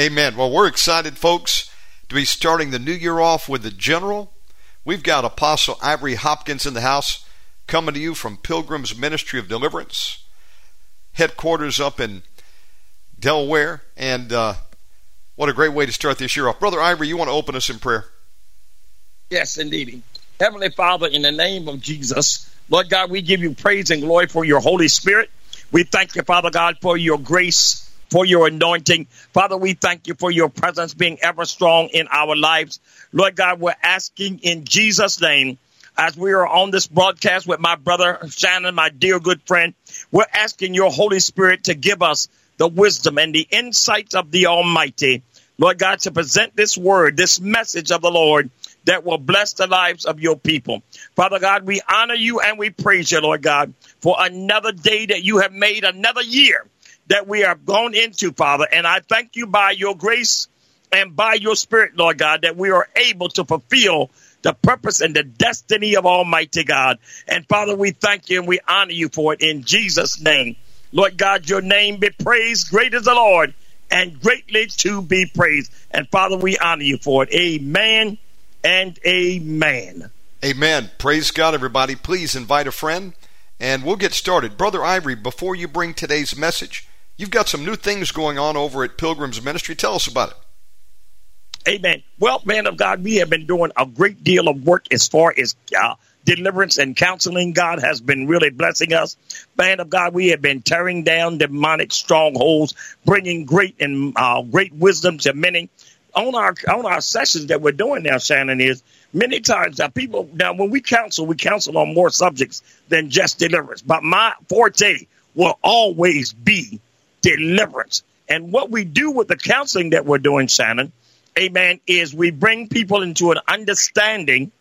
Amen. Well, we're excited, folks, to be starting the new year off with the General. We've got Apostle Ivory Hopkins in the house coming to you from Pilgrim's Ministry of Deliverance, headquarters up in Delaware. And uh, what a great way to start this year off. Brother Ivory, you want to open us in prayer? Yes, indeed. Heavenly Father, in the name of Jesus, Lord God, we give you praise and glory for your Holy Spirit. We thank you, Father God, for your grace for your anointing. Father, we thank you for your presence being ever strong in our lives. Lord God, we're asking in Jesus' name, as we are on this broadcast with my brother Shannon, my dear good friend, we're asking your Holy Spirit to give us the wisdom and the insights of the Almighty. Lord God, to present this word, this message of the Lord that will bless the lives of your people. Father God, we honor you and we praise you, Lord God, for another day that you have made, another year that we have gone into, Father. And I thank you by your grace and by your spirit, Lord God, that we are able to fulfill the purpose and the destiny of Almighty God. And Father, we thank you and we honor you for it in Jesus' name. Lord God, your name be praised. Great is the Lord and greatly to be praised. And Father, we honor you for it. Amen and amen. Amen. Praise God, everybody. Please invite a friend and we'll get started. Brother Ivory, before you bring today's message, You've got some new things going on over at Pilgrim's Ministry. Tell us about it. Amen. Well, man of God, we have been doing a great deal of work as far as uh, deliverance and counseling. God has been really blessing us. Man of God, we have been tearing down demonic strongholds, bringing great and uh, great wisdom to many. On our on our sessions that we're doing now, Shannon is many times now people now when we counsel, we counsel on more subjects than just deliverance. But my forte will always be deliverance. And what we do with the counseling that we're doing, Shannon, amen, is we bring people into an understanding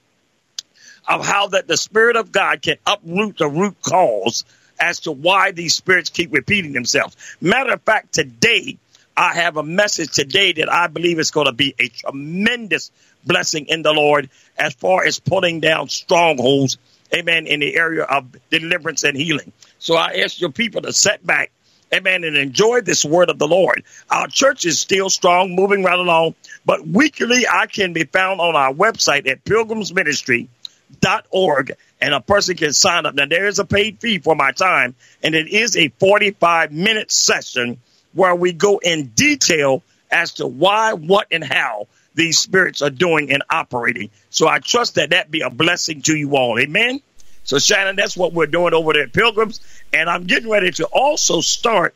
of how that the Spirit of God can uproot the root cause as to why these spirits keep repeating themselves. Matter of fact, today, I have a message today that I believe is going to be a tremendous blessing in the Lord as far as pulling down strongholds, amen, in the area of deliverance and healing. So I ask your people to set back amen, and enjoy this word of the Lord. Our church is still strong, moving right along, but weekly I can be found on our website at pilgrimsministry.org and a person can sign up. Now there is a paid fee for my time and it is a 45 minute session where we go in detail as to why, what, and how these spirits are doing and operating. So I trust that that be a blessing to you all. Amen. So, Shannon, that's what we're doing over there at Pilgrims. And I'm getting ready to also start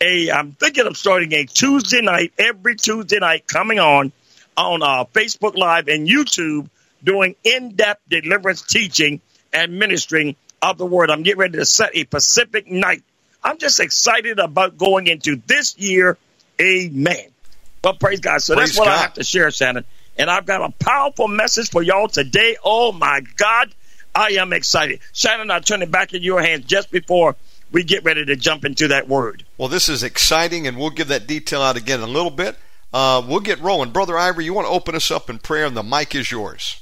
a I'm thinking of starting a Tuesday night every Tuesday night coming on on uh, Facebook Live and YouTube doing in-depth deliverance teaching and ministering of the word. I'm getting ready to set a Pacific night. I'm just excited about going into this year. Amen. But praise God. So praise that's what God. I have to share, Shannon. And I've got a powerful message for y'all today. Oh my God. I am excited. Shannon, I'll turn it back in your hands just before we get ready to jump into that word. Well, this is exciting, and we'll give that detail out again in a little bit. Uh, we'll get rolling. Brother Ivory, you want to open us up in prayer, and the mic is yours.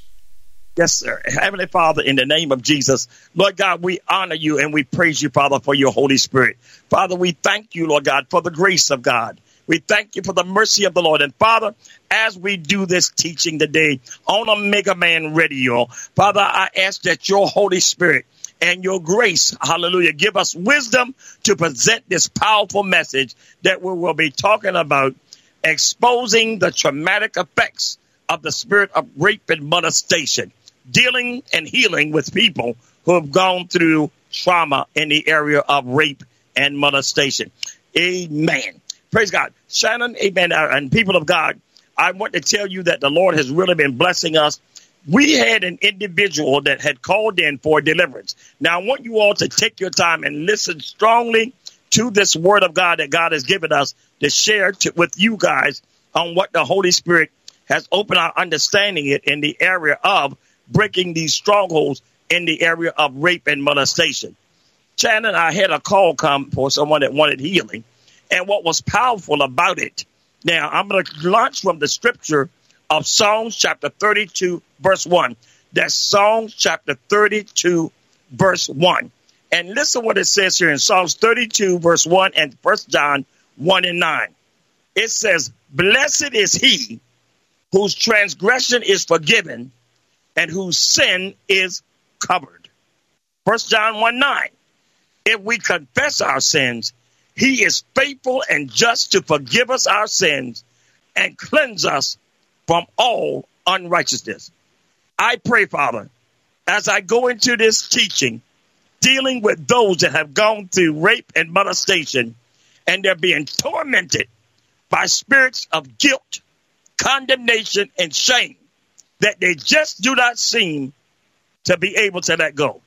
Yes, sir. Heavenly Father, in the name of Jesus, Lord God, we honor you and we praise you, Father, for your Holy Spirit. Father, we thank you, Lord God, for the grace of God. We thank you for the mercy of the Lord. And Father, as we do this teaching today on Omega Man Radio, Father, I ask that your Holy Spirit and your grace, hallelujah, give us wisdom to present this powerful message that we will be talking about exposing the traumatic effects of the spirit of rape and molestation, dealing and healing with people who have gone through trauma in the area of rape and molestation. Amen. Praise God. Shannon, amen. Uh, and people of God, I want to tell you that the Lord has really been blessing us. We had an individual that had called in for deliverance. Now, I want you all to take your time and listen strongly to this word of God that God has given us to share to, with you guys on what the Holy Spirit has opened our understanding it in the area of breaking these strongholds in the area of rape and molestation. Shannon, I had a call come for someone that wanted healing. And what was powerful about it, now I'm going to launch from the scripture of Psalms chapter 32, verse 1. That's Psalms chapter 32, verse 1. And listen what it says here in Psalms 32, verse 1 and 1 John 1 and 9. It says, Blessed is he whose transgression is forgiven and whose sin is covered. 1 John 1 9. If we confess our sins, he is faithful and just to forgive us our sins and cleanse us from all unrighteousness. I pray, Father, as I go into this teaching, dealing with those that have gone through rape and molestation, and they're being tormented by spirits of guilt, condemnation, and shame that they just do not seem to be able to let go.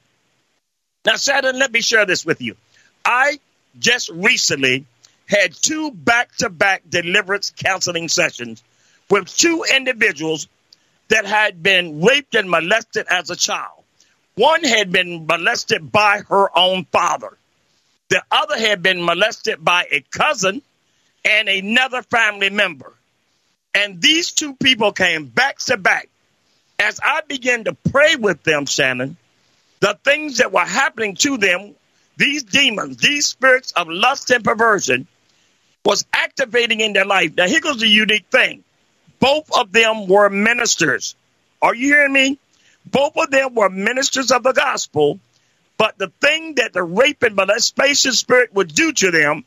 Now, Shannon, let me share this with you. I just recently had two back to back deliverance counseling sessions with two individuals that had been raped and molested as a child. One had been molested by her own father. The other had been molested by a cousin and another family member. And these two people came back to back. As I began to pray with them, Shannon, the things that were happening to them, these demons, these spirits of lust and perversion, was activating in their life. Now, here goes the unique thing. Both of them were ministers. Are you hearing me? Both of them were ministers of the gospel, but the thing that the rape and molestation spirit would do to them,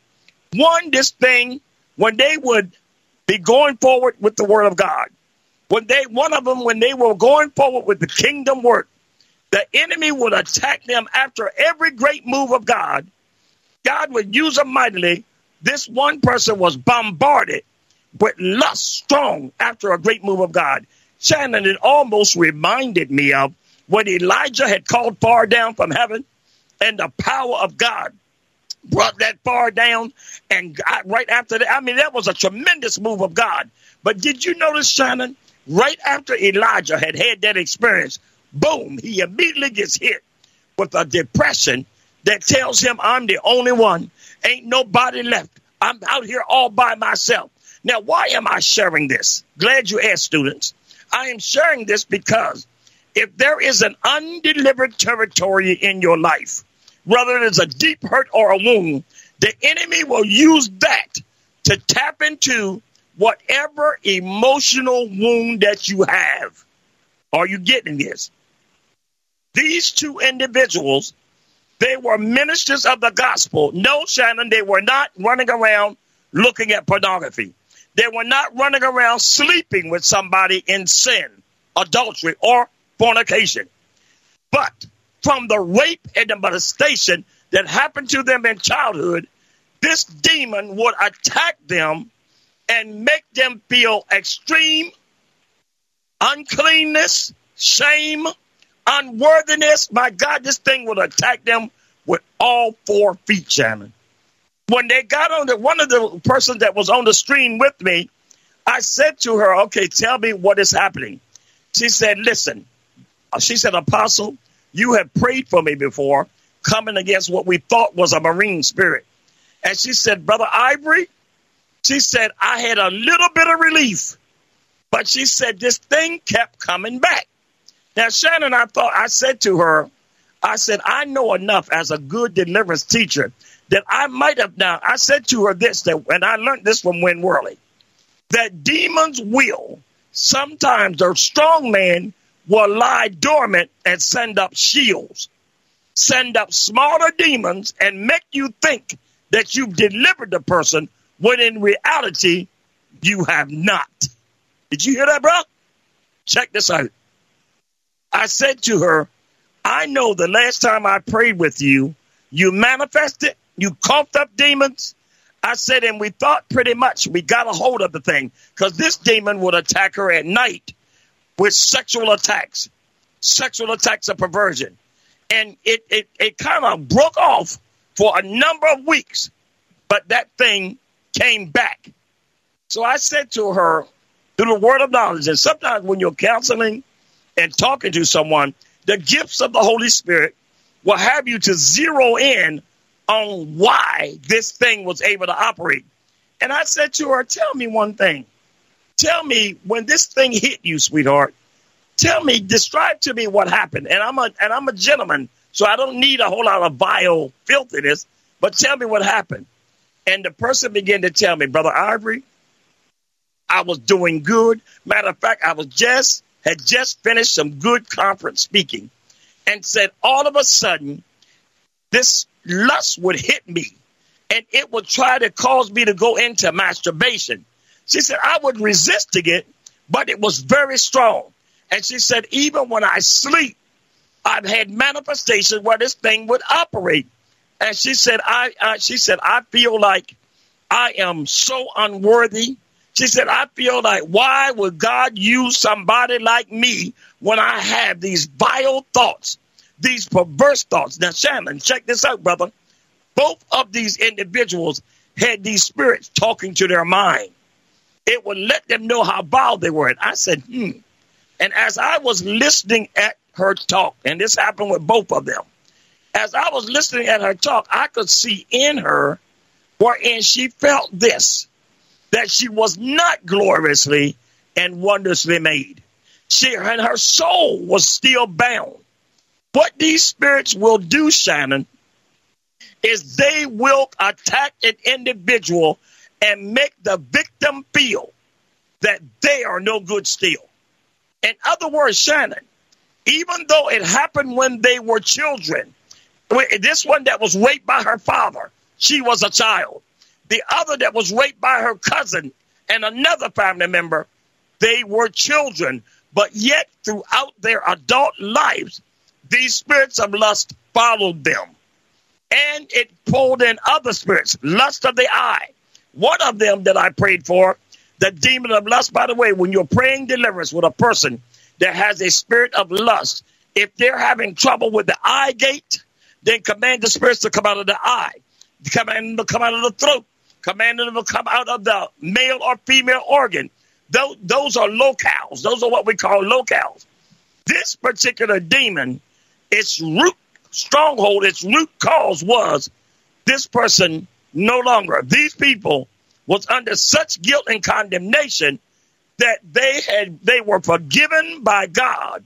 one, this thing, when they would be going forward with the word of God, when they, one of them, when they were going forward with the kingdom work, the enemy would attack them after every great move of God. God would use them mightily. This one person was bombarded with lust strong after a great move of God. Shannon, it almost reminded me of when Elijah had called far down from heaven and the power of God brought that far down. And right after that, I mean, that was a tremendous move of God. But did you notice, Shannon, right after Elijah had had that experience, boom, he immediately gets hit with a depression that tells him, I'm the only one. Ain't nobody left. I'm out here all by myself. Now, why am I sharing this? Glad you asked, students. I am sharing this because if there is an undelivered territory in your life, whether it is a deep hurt or a wound, the enemy will use that to tap into whatever emotional wound that you have. Are you getting this? These two individuals, they were ministers of the gospel. No, Shannon, they were not running around looking at pornography. They were not running around sleeping with somebody in sin, adultery, or fornication. But from the rape and the molestation that happened to them in childhood, this demon would attack them and make them feel extreme uncleanness, shame, unworthiness. My God, this thing would attack them with all four feet, Shannon. When they got on the one of the persons that was on the stream with me, I said to her, Okay, tell me what is happening. She said, Listen, uh, she said, Apostle, you have prayed for me before, coming against what we thought was a marine spirit. And she said, Brother Ivory, she said, I had a little bit of relief, but she said, this thing kept coming back. Now, Shannon, I thought, I said to her, I said, I know enough as a good deliverance teacher that I might have now, I said to her this, that, and I learned this from Win Worley, that demons will, sometimes the strong man will lie dormant and send up shields, send up smaller demons and make you think that you've delivered the person when in reality you have not. Did you hear that, bro? Check this out. I said to her, I know the last time I prayed with you, you manifested, you coughed up demons. I said, and we thought pretty much we got a hold of the thing because this demon would attack her at night with sexual attacks, sexual attacks of perversion. And it, it, it kind of broke off for a number of weeks, but that thing came back. So I said to her, through the word of knowledge, and sometimes when you're counseling and talking to someone, the gifts of the Holy Spirit will have you to zero in on why this thing was able to operate. And I said to her, Tell me one thing. Tell me when this thing hit you, sweetheart. Tell me, describe to me what happened. And I'm a and I'm a gentleman, so I don't need a whole lot of vile filthiness, but tell me what happened. And the person began to tell me, Brother Ivory, I was doing good. Matter of fact, I was just had just finished some good conference speaking and said all of a sudden this lust would hit me and it would try to cause me to go into masturbation. She said I would resisting it, but it was very strong. And she said, even when I sleep, I've had manifestations where this thing would operate. And she said, I, uh, she said, I feel like I am so unworthy. She said, I feel like why would God use somebody like me when I have these vile thoughts, these perverse thoughts? Now, Shannon, check this out, brother. Both of these individuals had these spirits talking to their mind. It would let them know how vile they were. And I said, hmm. And as I was listening at her talk, and this happened with both of them, as I was listening at her talk, I could see in her wherein she felt this that she was not gloriously and wondrously made. She and her soul was still bound. What these spirits will do, Shannon, is they will attack an individual and make the victim feel that they are no good still. In other words, Shannon, even though it happened when they were children, this one that was raped by her father, she was a child. The other that was raped by her cousin and another family member, they were children. But yet, throughout their adult lives, these spirits of lust followed them. And it pulled in other spirits, lust of the eye. One of them that I prayed for, the demon of lust, by the way, when you're praying deliverance with a person that has a spirit of lust, if they're having trouble with the eye gate, then command the spirits to come out of the eye, command them to come out of the throat, command them to come out of the male or female organ. Those, those are locales. Those are what we call locales. This particular demon, its root stronghold, its root cause was this person no longer. These people was under such guilt and condemnation that they had they were forgiven by God,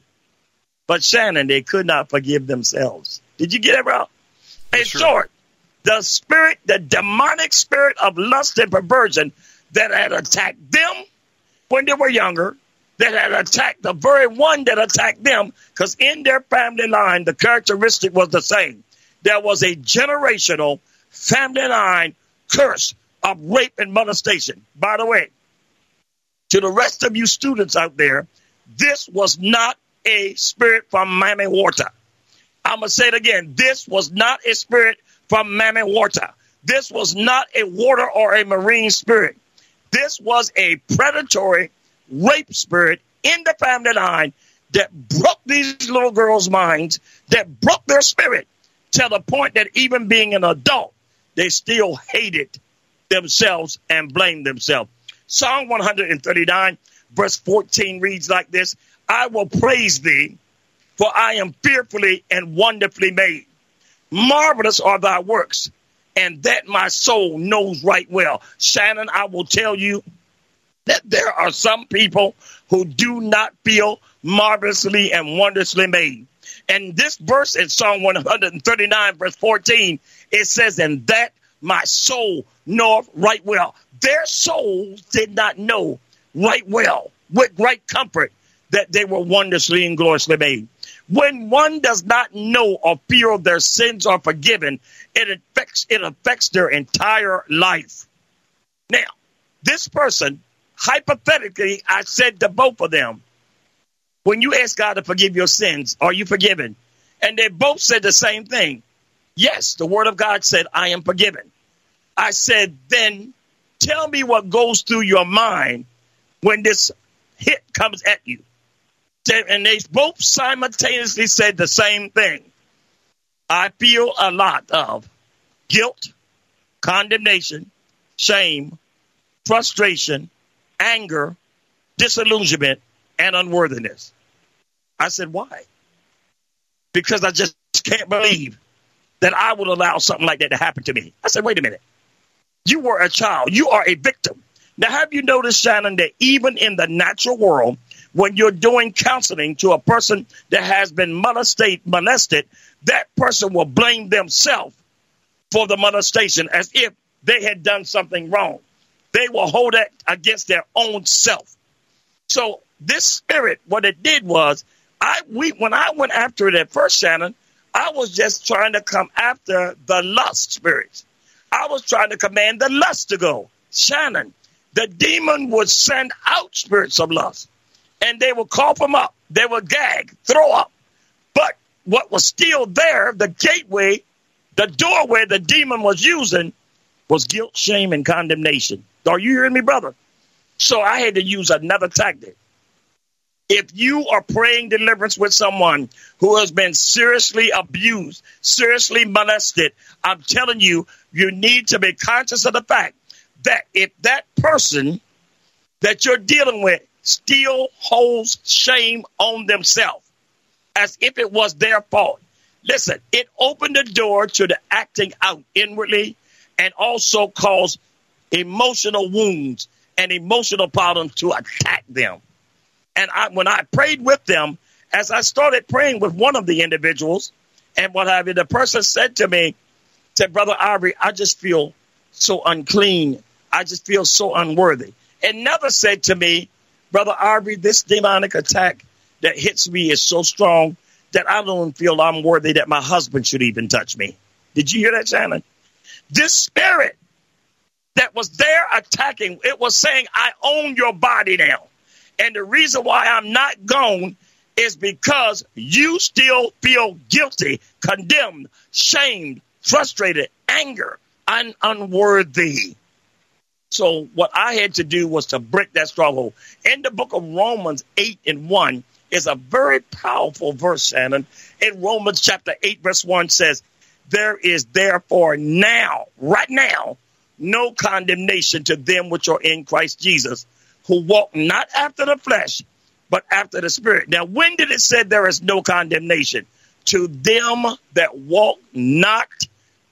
but Shannon they could not forgive themselves. Did you get it, bro? In short, the spirit, the demonic spirit of lust and perversion that had attacked them when they were younger, that had attacked the very one that attacked them, because in their family line, the characteristic was the same. There was a generational family line curse of rape and molestation. By the way, to the rest of you students out there, this was not a spirit from Mami Wata. I'm going to say it again. This was not a spirit from Mami Wata. This was not a water or a marine spirit. This was a predatory rape spirit in the family line that broke these little girls' minds, that broke their spirit to the point that even being an adult, they still hated themselves and blamed themselves. Psalm 139, verse 14 reads like this I will praise thee, for I am fearfully and wonderfully made. Marvelous are thy works, and that my soul knows right well. Shannon, I will tell you that there are some people who do not feel marvelously and wondrously made. And this verse in Psalm 139, verse 14, it says, And that my soul knoweth right well. Their souls did not know right well, with great comfort, that they were wondrously and gloriously made. When one does not know or feel their sins are forgiven, it affects, it affects their entire life. Now, this person, hypothetically, I said to both of them, when you ask God to forgive your sins, are you forgiven? And they both said the same thing. Yes, the word of God said, I am forgiven. I said, then tell me what goes through your mind when this hit comes at you. And they both simultaneously said the same thing. I feel a lot of guilt, condemnation, shame, frustration, anger, disillusionment, and unworthiness. I said, why? Because I just can't believe that I would allow something like that to happen to me. I said, wait a minute. You were a child. You are a victim. Now, have you noticed, Shannon, that even in the natural world, when you're doing counseling to a person that has been molested, molested, that person will blame themselves for the molestation as if they had done something wrong. They will hold that against their own self. So this spirit, what it did was, I we when I went after it at first, Shannon, I was just trying to come after the lust spirits. I was trying to command the lust to go. Shannon, the demon would send out spirits of lust and they would cough them up. They would gag, throw up. But what was still there, the gateway, the doorway the demon was using was guilt, shame, and condemnation. Are you hearing me, brother? So I had to use another tactic. If you are praying deliverance with someone who has been seriously abused, seriously molested, I'm telling you, you need to be conscious of the fact that if that person that you're dealing with still holds shame on themselves as if it was their fault, listen, it opened the door to the acting out inwardly and also caused emotional wounds and emotional problems to attack them. And I, when I prayed with them, as I started praying with one of the individuals and what have you, the person said to me, said, Brother Ivory, I just feel so unclean. I just feel so unworthy. And never said to me, Brother Ivory, this demonic attack that hits me is so strong that I don't feel I'm worthy that my husband should even touch me. Did you hear that, Shannon? This spirit that was there attacking, it was saying, I own your body now. And the reason why I'm not gone is because you still feel guilty, condemned, shamed, frustrated, anger, and unworthy. So what I had to do was to break that stronghold. In the book of Romans 8 and 1 is a very powerful verse, Shannon. In Romans chapter 8, verse 1 says, There is therefore now, right now, no condemnation to them which are in Christ Jesus who walk not after the flesh, but after the spirit. Now, when did it say there is no condemnation? To them that walk not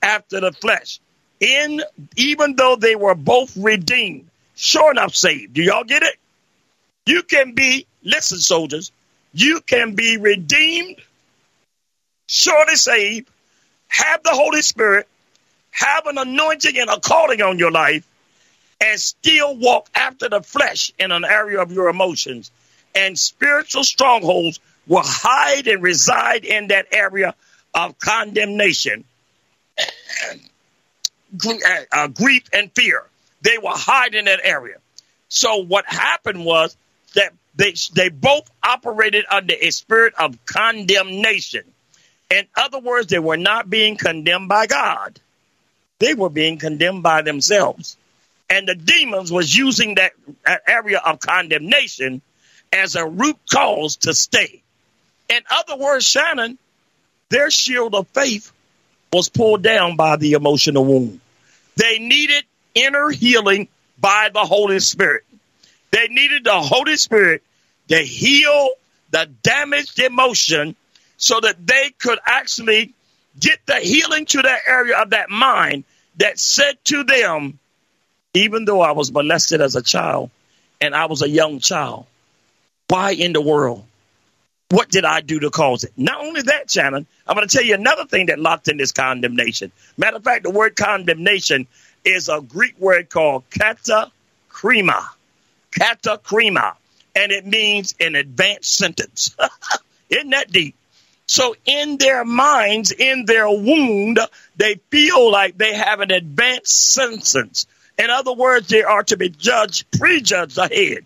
after the flesh. In even though they were both redeemed, sure enough saved. Do y'all get it? You can be, listen, soldiers, you can be redeemed, surely saved, have the Holy Spirit, have an anointing and a calling on your life, and still walk after the flesh in an area of your emotions. And spiritual strongholds will hide and reside in that area of condemnation, uh, grief, and fear. They will hide in that area. So what happened was that they, they both operated under a spirit of condemnation. In other words, they were not being condemned by God. they were being condemned by themselves. And the demons was using that, that area of condemnation as a root cause to stay. In other words, Shannon, their shield of faith was pulled down by the emotional wound. They needed inner healing by the Holy Spirit. They needed the Holy Spirit to heal the damaged emotion so that they could actually get the healing to that area of that mind that said to them, even though I was molested as a child and I was a young child, why in the world? What did I do to cause it? Not only that, Shannon, I'm going to tell you another thing that locked in this condemnation. Matter of fact, the word condemnation is a Greek word called katakrima. Katakrima. And it means an advanced sentence. Isn't that deep? So in their minds, in their wound, they feel like they have an advanced sentence. In other words, they are to be judged, prejudged ahead.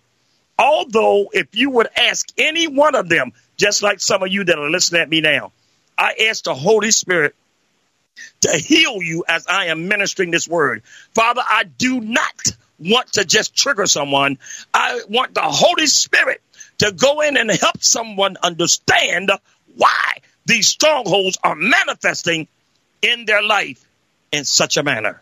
Although, if you would ask any one of them, just like some of you that are listening at me now, I ask the Holy Spirit to heal you as I am ministering this word. Father, I do not want to just trigger someone. I want the Holy Spirit to go in and help someone understand why these strongholds are manifesting in their life in such a manner.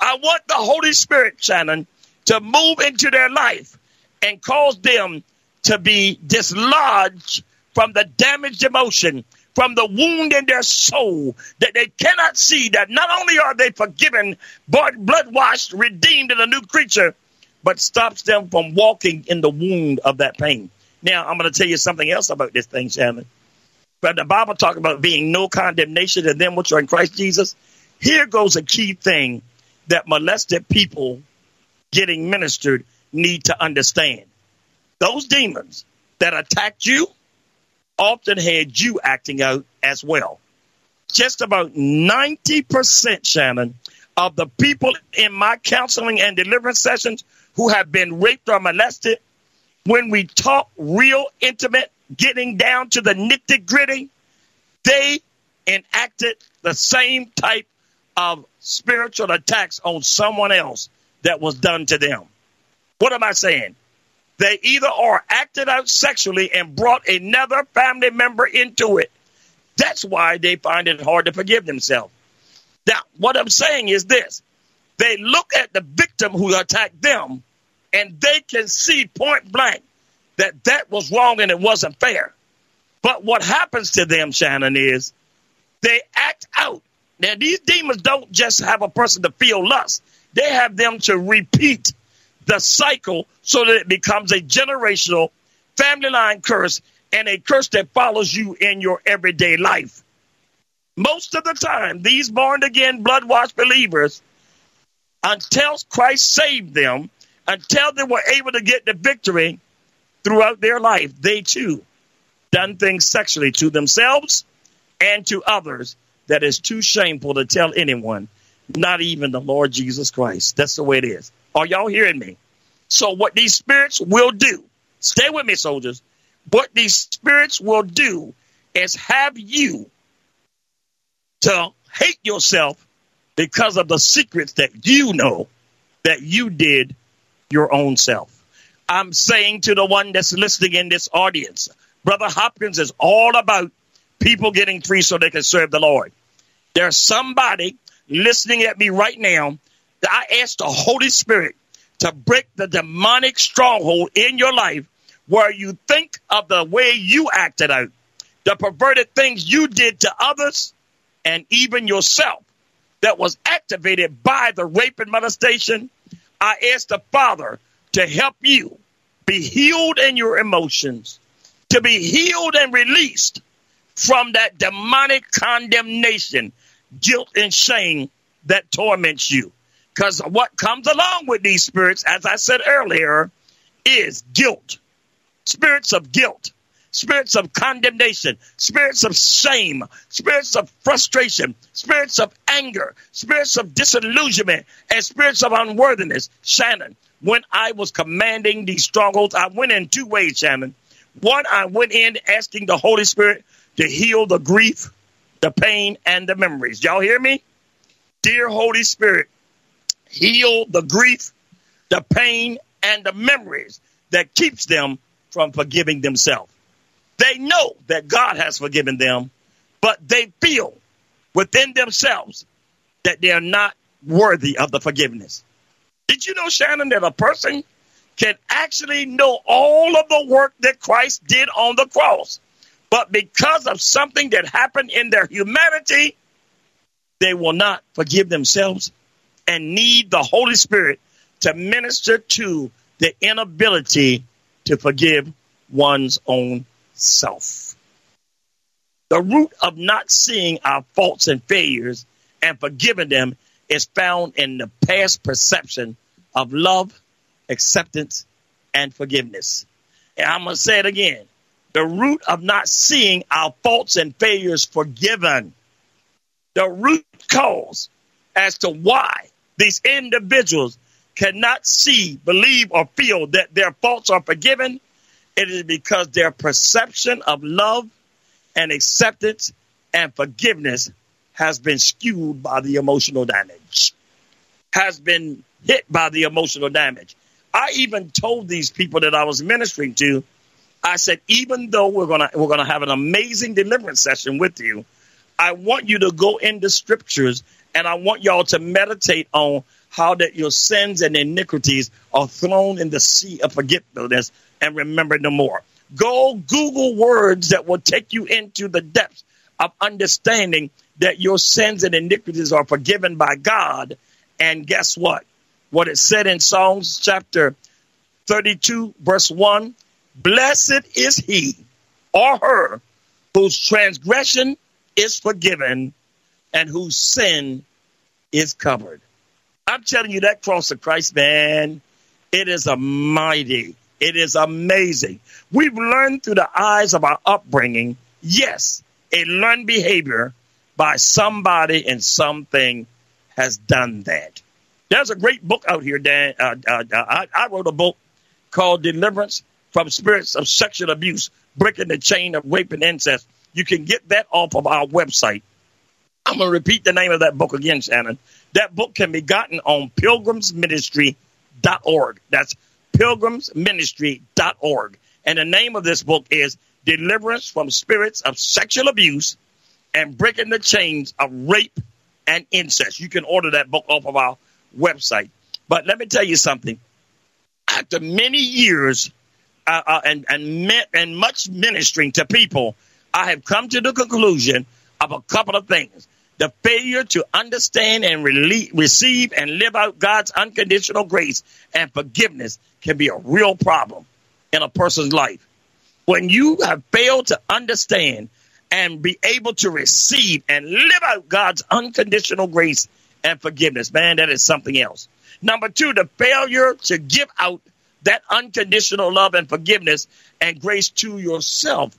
I want the Holy Spirit, Shannon, to move into their life and cause them to be dislodged from the damaged emotion, from the wound in their soul that they cannot see that not only are they forgiven, but blood washed, redeemed, and a new creature, but stops them from walking in the wound of that pain. Now, I'm going to tell you something else about this thing, Shannon. But the Bible talks about being no condemnation to them which are in Christ Jesus. Here goes a key thing that molested people getting ministered need to understand. Those demons that attacked you often had you acting out as well. Just about 90%, Shannon, of the people in my counseling and deliverance sessions who have been raped or molested, when we talk real intimate, getting down to the nitty gritty, they enacted the same type of spiritual attacks on someone else that was done to them. What am I saying? They either are acted out sexually and brought another family member into it. That's why they find it hard to forgive themselves. Now, what I'm saying is this they look at the victim who attacked them and they can see point blank that that was wrong and it wasn't fair. But what happens to them, Shannon, is they act out. Now, these demons don't just have a person to feel lust, they have them to repeat the cycle so that it becomes a generational family line curse and a curse that follows you in your everyday life. Most of the time, these born again, blood washed believers, until Christ saved them, until they were able to get the victory throughout their life, they too done things sexually to themselves and to others that is too shameful to tell anyone, not even the Lord Jesus Christ. That's the way it is. Are y'all hearing me? So what these spirits will do, stay with me, soldiers. What these spirits will do is have you to hate yourself because of the secrets that you know that you did your own self. I'm saying to the one that's listening in this audience, Brother Hopkins is all about people getting free so they can serve the Lord. There's somebody listening at me right now I ask the Holy Spirit to break the demonic stronghold in your life where you think of the way you acted out, the perverted things you did to others, and even yourself that was activated by the rape and molestation. I ask the Father to help you be healed in your emotions, to be healed and released from that demonic condemnation, guilt, and shame that torments you. Because what comes along with these spirits, as I said earlier, is guilt. Spirits of guilt, spirits of condemnation, spirits of shame, spirits of frustration, spirits of anger, spirits of disillusionment, and spirits of unworthiness. Shannon, when I was commanding these strongholds, I went in two ways, Shannon. One, I went in asking the Holy Spirit to heal the grief, the pain, and the memories. Y'all hear me? Dear Holy Spirit, heal the grief, the pain, and the memories that keeps them from forgiving themselves. They know that God has forgiven them, but they feel within themselves that they are not worthy of the forgiveness. Did you know, Shannon, that a person can actually know all of the work that Christ did on the cross, but because of something that happened in their humanity, they will not forgive themselves and need the Holy Spirit to minister to the inability to forgive one's own self. The root of not seeing our faults and failures and forgiving them is found in the past perception of love, acceptance, and forgiveness. And I'm going to say it again. The root of not seeing our faults and failures forgiven, the root cause as to why these individuals cannot see, believe, or feel that their faults are forgiven, it is because their perception of love and acceptance and forgiveness has been skewed by the emotional damage, has been hit by the emotional damage. I even told these people that I was ministering to, I said, even though we're gonna we're gonna have an amazing deliverance session with you, I want you to go into scriptures and I want y'all to meditate on how that your sins and iniquities are thrown in the sea of forgetfulness and remember no more. Go Google words that will take you into the depths of understanding that your sins and iniquities are forgiven by God. And guess what? What it said in Psalms chapter 32, verse 1 Blessed is he or her whose transgression is forgiven and whose sin is covered. I'm telling you, that cross of Christ, man, it is a mighty, it is amazing. We've learned through the eyes of our upbringing, yes, a learned behavior by somebody and something has done that. There's a great book out here, Dan. Uh, uh, uh, I, I wrote a book called Deliverance from Spirits of Sexual Abuse, Breaking the Chain of Rape and Incest. You can get that off of our website. I'm going to repeat the name of that book again, Shannon. That book can be gotten on pilgrimsministry.org. That's pilgrimsministry.org. And the name of this book is Deliverance from Spirits of Sexual Abuse and breaking the chains of rape and incest. You can order that book off of our website. But let me tell you something. After many years uh, uh, and and and much ministering to people, I have come to the conclusion of a couple of things. The failure to understand and receive and live out God's unconditional grace and forgiveness can be a real problem in a person's life. When you have failed to understand and be able to receive and live out God's unconditional grace and forgiveness. Man, that is something else. Number two, the failure to give out that unconditional love and forgiveness and grace to yourself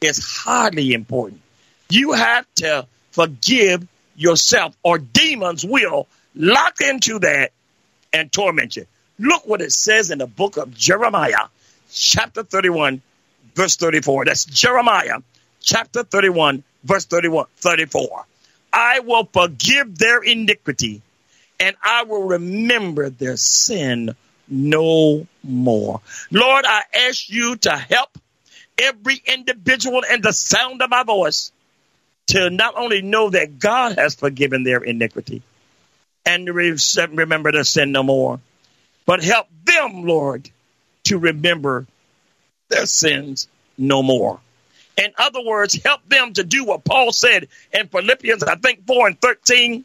is highly important. You have to forgive yourself, or demons will lock into that and torment you. Look what it says in the book of Jeremiah, chapter 31, verse 34. That's Jeremiah chapter 31, verse 31, 34. I will forgive their iniquity and I will remember their sin no more. Lord, I ask you to help every individual in the sound of my voice to not only know that God has forgiven their iniquity and to remember their sin no more, but help them, Lord, to remember their sins no more. In other words, help them to do what Paul said in Philippians, I think 4 and 13.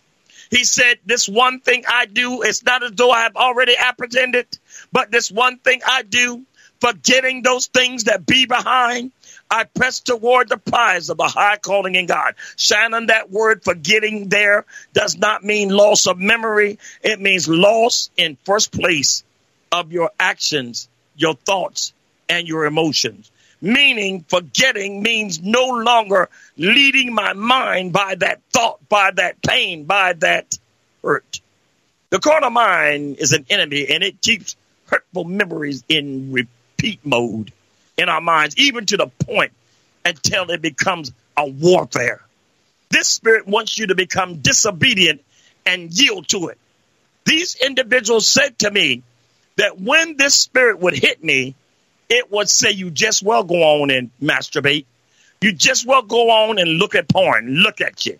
He said, This one thing I do, it's not as though I have already apprehended, but this one thing I do, forgetting those things that be behind, I press toward the prize of the high calling in God. Shannon, that word forgetting there does not mean loss of memory. It means loss in first place of your actions, your thoughts, and your emotions meaning forgetting means no longer leading my mind by that thought, by that pain, by that hurt. The carnal mind is an enemy and it keeps hurtful memories in repeat mode in our minds, even to the point until it becomes a warfare. This spirit wants you to become disobedient and yield to it. These individuals said to me that when this spirit would hit me, it would say, You just well go on and masturbate. You just well go on and look at porn. Look at you.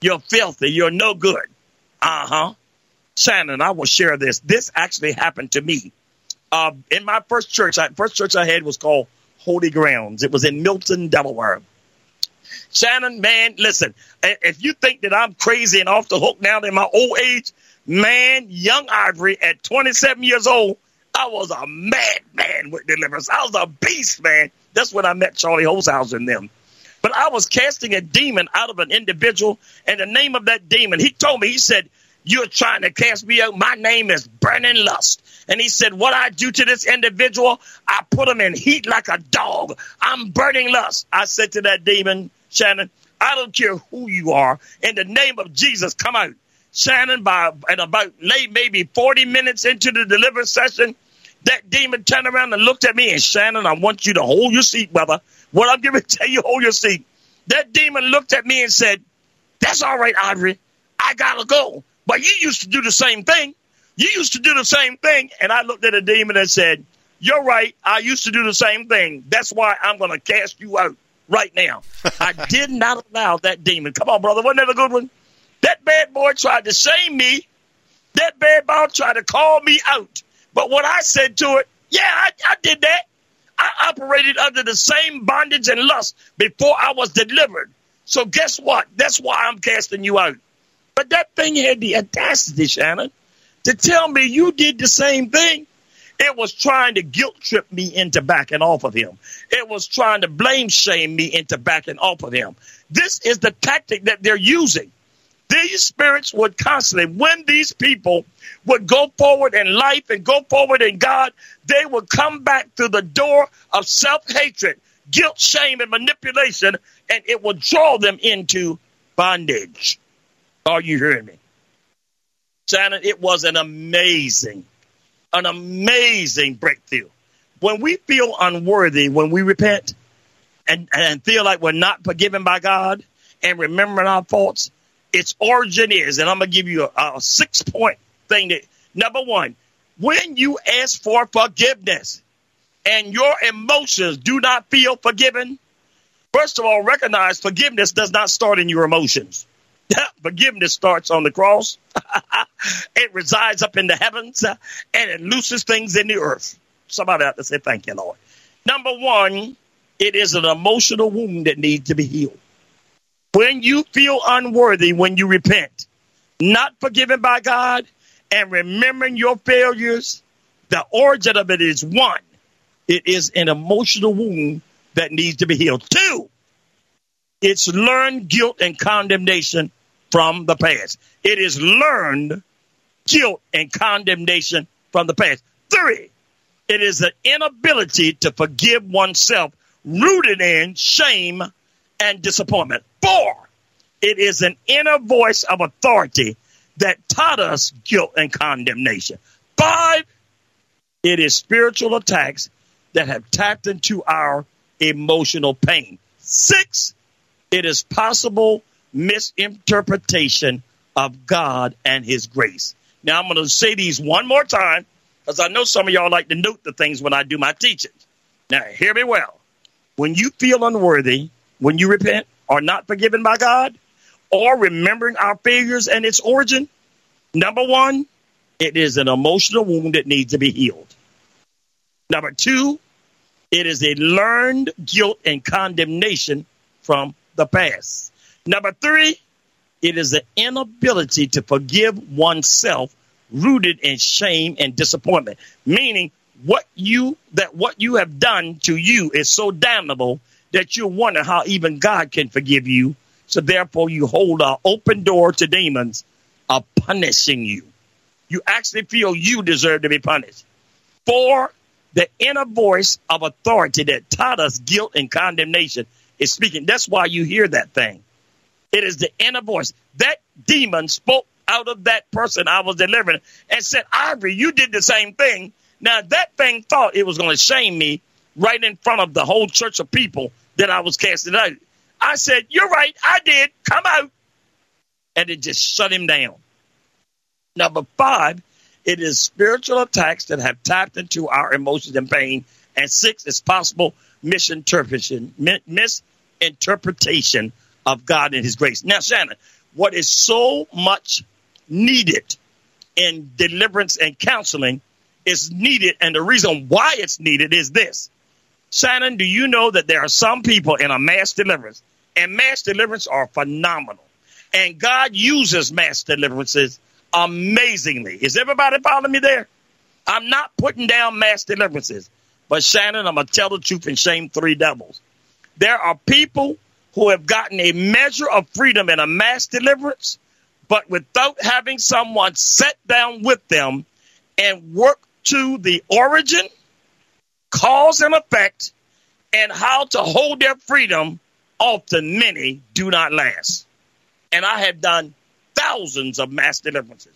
You're filthy. You're no good. Uh huh. Shannon, I will share this. This actually happened to me. Uh, in my first church, I, first church I had was called Holy Grounds. It was in Milton, Delaware. Shannon, man, listen, if you think that I'm crazy and off the hook now in my old age, man, young Ivory at 27 years old, I was a madman with deliverance. I was a beast, man. That's when I met Charlie Holzhauser and them. But I was casting a demon out of an individual, and the name of that demon, he told me, he said, You're trying to cast me out. My name is Burning Lust. And he said, What I do to this individual, I put him in heat like a dog. I'm burning lust. I said to that demon, Shannon, I don't care who you are. In the name of Jesus, come out. Shannon, by at about late, maybe 40 minutes into the deliverance session, that demon turned around and looked at me and Shannon, I want you to hold your seat, brother. What I'm going to tell you, hold your seat. That demon looked at me and said, That's all right, Ivory. I gotta go. But you used to do the same thing. You used to do the same thing. And I looked at the demon and said, You're right. I used to do the same thing. That's why I'm going to cast you out right now. I did not allow that demon. Come on, brother. Wasn't that a good one? That bad boy tried to shame me. That bad boy tried to call me out. But what I said to it, yeah, I, I did that. I operated under the same bondage and lust before I was delivered. So guess what? That's why I'm casting you out. But that thing had the audacity, Shannon, to tell me you did the same thing. It was trying to guilt trip me into backing off of him. It was trying to blame shame me into backing off of him. This is the tactic that they're using. These spirits would constantly, when these people would go forward in life and go forward in God, they would come back through the door of self hatred, guilt, shame, and manipulation, and it would draw them into bondage. Are you hearing me? Shannon, it was an amazing, an amazing breakthrough. When we feel unworthy, when we repent and, and feel like we're not forgiven by God and remembering our faults, its origin is, and I'm going to give you a, a six point thing that number one, when you ask for forgiveness and your emotions do not feel forgiven, first of all, recognize forgiveness does not start in your emotions. forgiveness starts on the cross. it resides up in the heavens uh, and it looses things in the earth. Somebody have to say, Thank you, Lord. Number one, it is an emotional wound that needs to be healed. When you feel unworthy, when you repent, not forgiven by God, and remembering your failures, the origin of it is one, it is an emotional wound that needs to be healed. Two, it's learned guilt and condemnation from the past. It is learned guilt and condemnation from the past. Three, it is an inability to forgive oneself rooted in shame and disappointment. Four, it is an inner voice of authority that taught us guilt and condemnation. Five, it is spiritual attacks that have tapped into our emotional pain. Six, it is possible misinterpretation of God and His grace. Now, I'm going to say these one more time because I know some of y'all like to note the things when I do my teachings. Now, hear me well. When you feel unworthy, when you repent, are not forgiven by God, or remembering our failures and its origin, number one, it is an emotional wound that needs to be healed. Number two, it is a learned guilt and condemnation from the past. Number three, it is an inability to forgive oneself rooted in shame and disappointment, meaning what you that what you have done to you is so damnable that you wonder how even God can forgive you. So therefore, you hold an open door to demons of punishing you. You actually feel you deserve to be punished. For the inner voice of authority that taught us guilt and condemnation is speaking. That's why you hear that thing. It is the inner voice. That demon spoke out of that person I was delivering and said, Ivory, you did the same thing. Now that thing thought it was going to shame me right in front of the whole church of people that I was casting out. I said, You're right, I did. Come out. And it just shut him down. Number five, it is spiritual attacks that have tapped into our emotions and pain. And six is possible misinterpretation, misinterpretation of God and His grace. Now, Shannon, what is so much needed in deliverance and counseling is needed, and the reason why it's needed is this. Shannon, do you know that there are some people in a mass deliverance, and mass deliverance are phenomenal, and God uses mass deliverances amazingly. Is everybody following me there? I'm not putting down mass deliverances, but Shannon, I'm gonna tell the truth and shame three devils. There are people who have gotten a measure of freedom and a mass deliverance, but without having someone sit down with them and work to the origin, cause and effect, and how to hold their freedom, often many do not last. And I have done thousands of mass deliverances.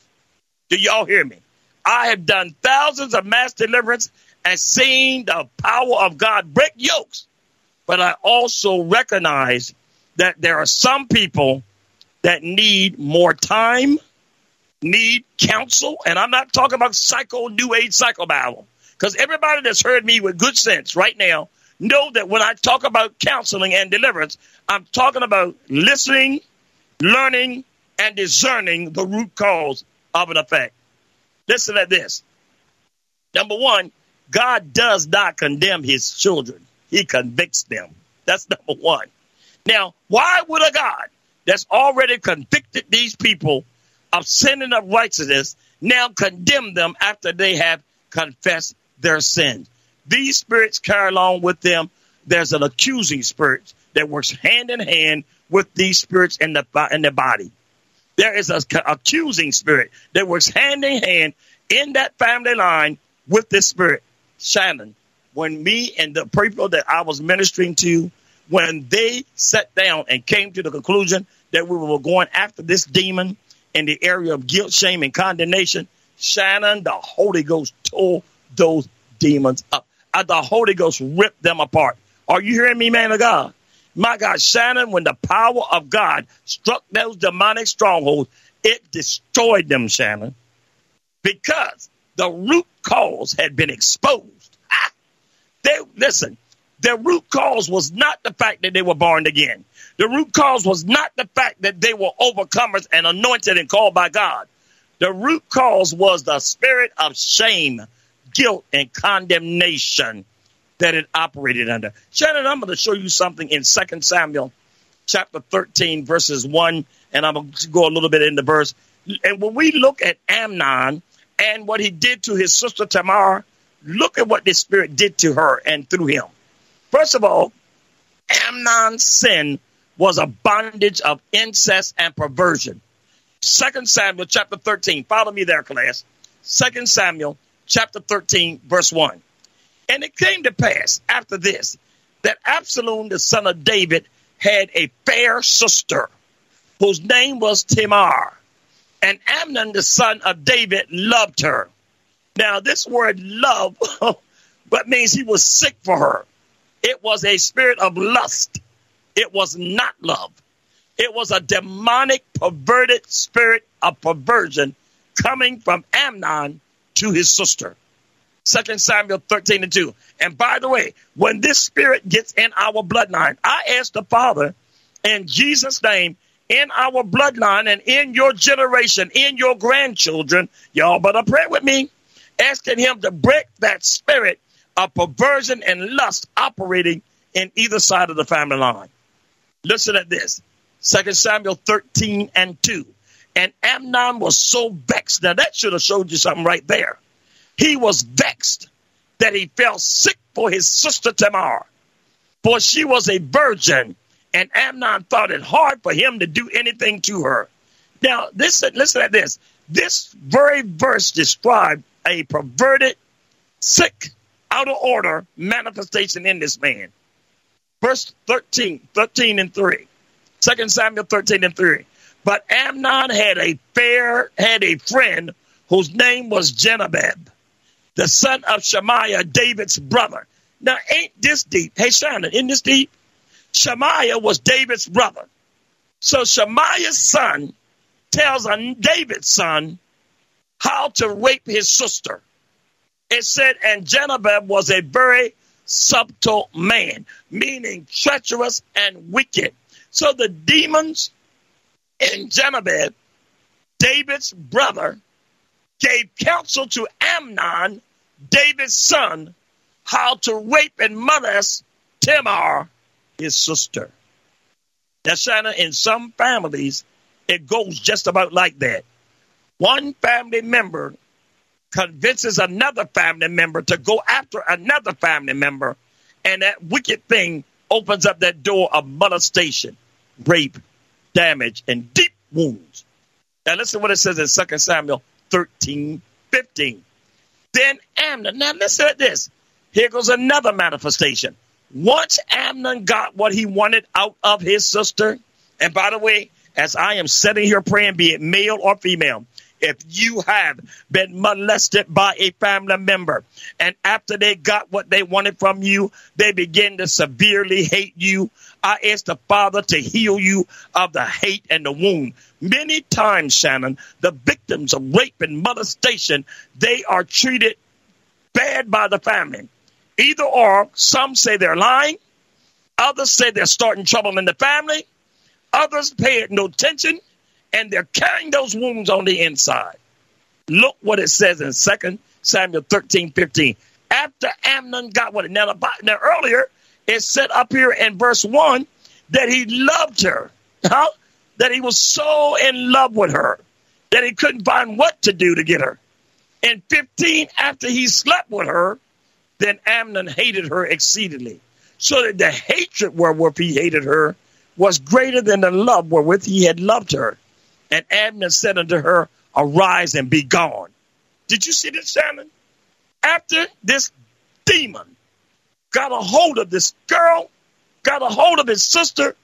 Do y'all hear me? I have done thousands of mass deliverance and seen the power of God break yokes but I also recognize that there are some people that need more time, need counsel, and I'm not talking about psycho, new age psycho Bible, because everybody that's heard me with good sense right now know that when I talk about counseling and deliverance, I'm talking about listening, learning, and discerning the root cause of an effect. Listen to this. Number one, God does not condemn his children. He convicts them. That's number one. Now, why would a God that's already convicted these people of sin and of righteousness now condemn them after they have confessed their sins? These spirits carry along with them. There's an accusing spirit that works hand in hand with these spirits in the in the body. There is an accusing spirit that works hand in hand in that family line with this spirit. Shannon, when me and the people that I was ministering to, when they sat down and came to the conclusion that we were going after this demon in the area of guilt, shame, and condemnation, Shannon, the Holy Ghost tore those demons up. The Holy Ghost ripped them apart. Are you hearing me, man of God? My God, Shannon, when the power of God struck those demonic strongholds, it destroyed them, Shannon, because the root cause had been exposed. They listen. The root cause was not the fact that they were born again. The root cause was not the fact that they were overcomers and anointed and called by God. The root cause was the spirit of shame, guilt, and condemnation that it operated under. Shannon, I'm going to show you something in 2 Samuel chapter 13, verses 1, and I'm going to go a little bit into verse. And when we look at Amnon and what he did to his sister Tamar, Look at what this spirit did to her and through him. First of all, Amnon's sin was a bondage of incest and perversion. Second Samuel chapter 13. Follow me there, class. Second Samuel chapter 13, verse 1. And it came to pass after this that Absalom, the son of David, had a fair sister whose name was Tamar. And Amnon, the son of David, loved her. Now, this word love, but means he was sick for her. It was a spirit of lust. It was not love. It was a demonic, perverted spirit of perversion coming from Amnon to his sister. Second Samuel 13 and 2. And by the way, when this spirit gets in our bloodline, I ask the Father in Jesus' name, in our bloodline and in your generation, in your grandchildren, y'all better pray with me asking him to break that spirit of perversion and lust operating in either side of the family line. Listen at this. 2 Samuel 13 and 2. And Amnon was so vexed. Now that should have showed you something right there. He was vexed that he fell sick for his sister Tamar, for she was a virgin, and Amnon thought it hard for him to do anything to her. Now, listen, listen at this. This very verse described a perverted, sick, out of order manifestation in this man. Verse 13, 13 and 3. 2 Samuel 13 and 3. But Amnon had a fair, had a friend whose name was Jonadab, the son of Shimeah, David's brother. Now, ain't this deep? Hey, Shannon, isn't this deep? Shimeah was David's brother. So Shimeah's son tells on David's son how to rape his sister. It said, and Jonadab was a very subtle man, meaning treacherous and wicked. So the demons in Jonadab, David's brother, gave counsel to Amnon, David's son, how to rape and molest Tamar, his sister. Now, Shannon, in some families, it goes just about like that. One family member convinces another family member to go after another family member, and that wicked thing opens up that door of molestation, rape, damage, and deep wounds. Now listen what it says in 2 Samuel 13, 15. Then Amnon, now listen to this. Here goes another manifestation. Once Amnon got what he wanted out of his sister, and by the way, as I am sitting here praying, be it male or female, if you have been molested by a family member and after they got what they wanted from you, they begin to severely hate you. I ask the Father to heal you of the hate and the wound. Many times, Shannon, the victims of rape and molestation, they are treated bad by the family. Either or, some say they're lying, others say they're starting trouble in the family, others pay it no attention, and they're carrying those wounds on the inside. Look what it says in 2 Samuel 13, 15. After Amnon got what it now, now earlier, it said up here in verse 1 that he loved her. Huh? That he was so in love with her that he couldn't find what to do to get her. In 15, after he slept with her, then Amnon hated her exceedingly. So that the hatred wherewith he hated her was greater than the love wherewith he had loved her. And Abner said unto her, Arise and be gone. Did you see this, Shannon? After this demon got a hold of this girl, got a hold of his sister,